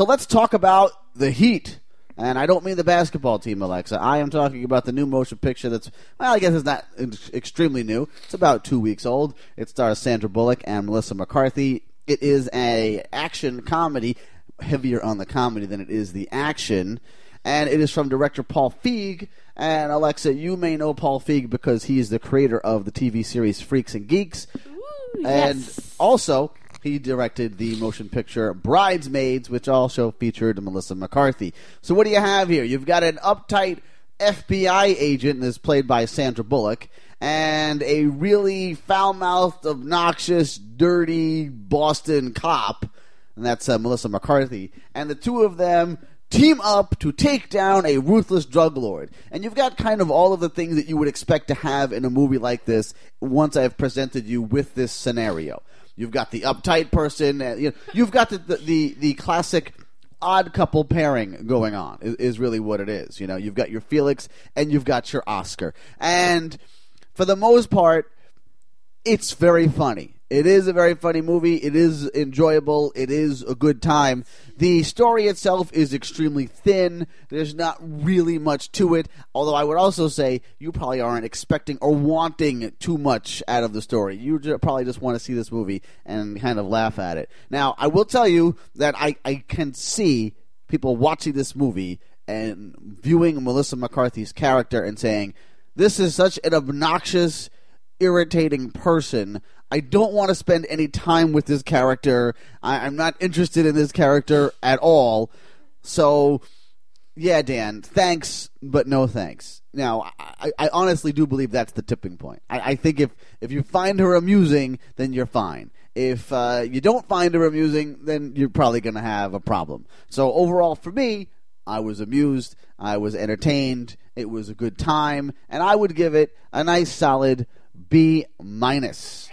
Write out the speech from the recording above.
So let's talk about the Heat. And I don't mean the basketball team, Alexa. I am talking about the new motion picture that's, well, I guess it's not extremely new. It's about two weeks old. It stars Sandra Bullock and Melissa McCarthy. It is a action comedy, heavier on the comedy than it is the action. And it is from director Paul Feig. And Alexa, you may know Paul Feig because he is the creator of the TV series Freaks and Geeks. Ooh, And yes. also, he directed the motion picture Bridesmaids, which also featured Melissa McCarthy. So, what do you have here? You've got an uptight FBI agent, that's played by Sandra Bullock, and a really foul mouthed, obnoxious, dirty Boston cop, and that's uh, Melissa McCarthy. And the two of them team up to take down a ruthless drug lord. And you've got kind of all of the things that you would expect to have in a movie like this once I've presented you with this scenario. You've got the uptight person, uh, you know, you've got the, the, the, the classic odd couple pairing going on is, is really what it is. You know, you've got your Felix and you've got your Oscar. And for the most part, it's very funny. It is a very funny movie. It is enjoyable. It is a good time. The story itself is extremely thin. There's not really much to it. Although I would also say you probably aren't expecting or wanting too much out of the story. You probably just want to see this movie and kind of laugh at it. Now, I will tell you that I, I can see people watching this movie and viewing Melissa McCarthy's character and saying, this is such an obnoxious, irritating person. I don't want to spend any time with this character. I, I'm not interested in this character at all. So, yeah, Dan, thanks, but no thanks. Now, I, I honestly do believe that's the tipping point. I, I think if, if you find her amusing, then you're fine. If uh, you don't find her amusing, then you're probably going to have a problem. So, overall, for me, I was amused. I was entertained. It was a good time, and I would give it a nice solid B minus.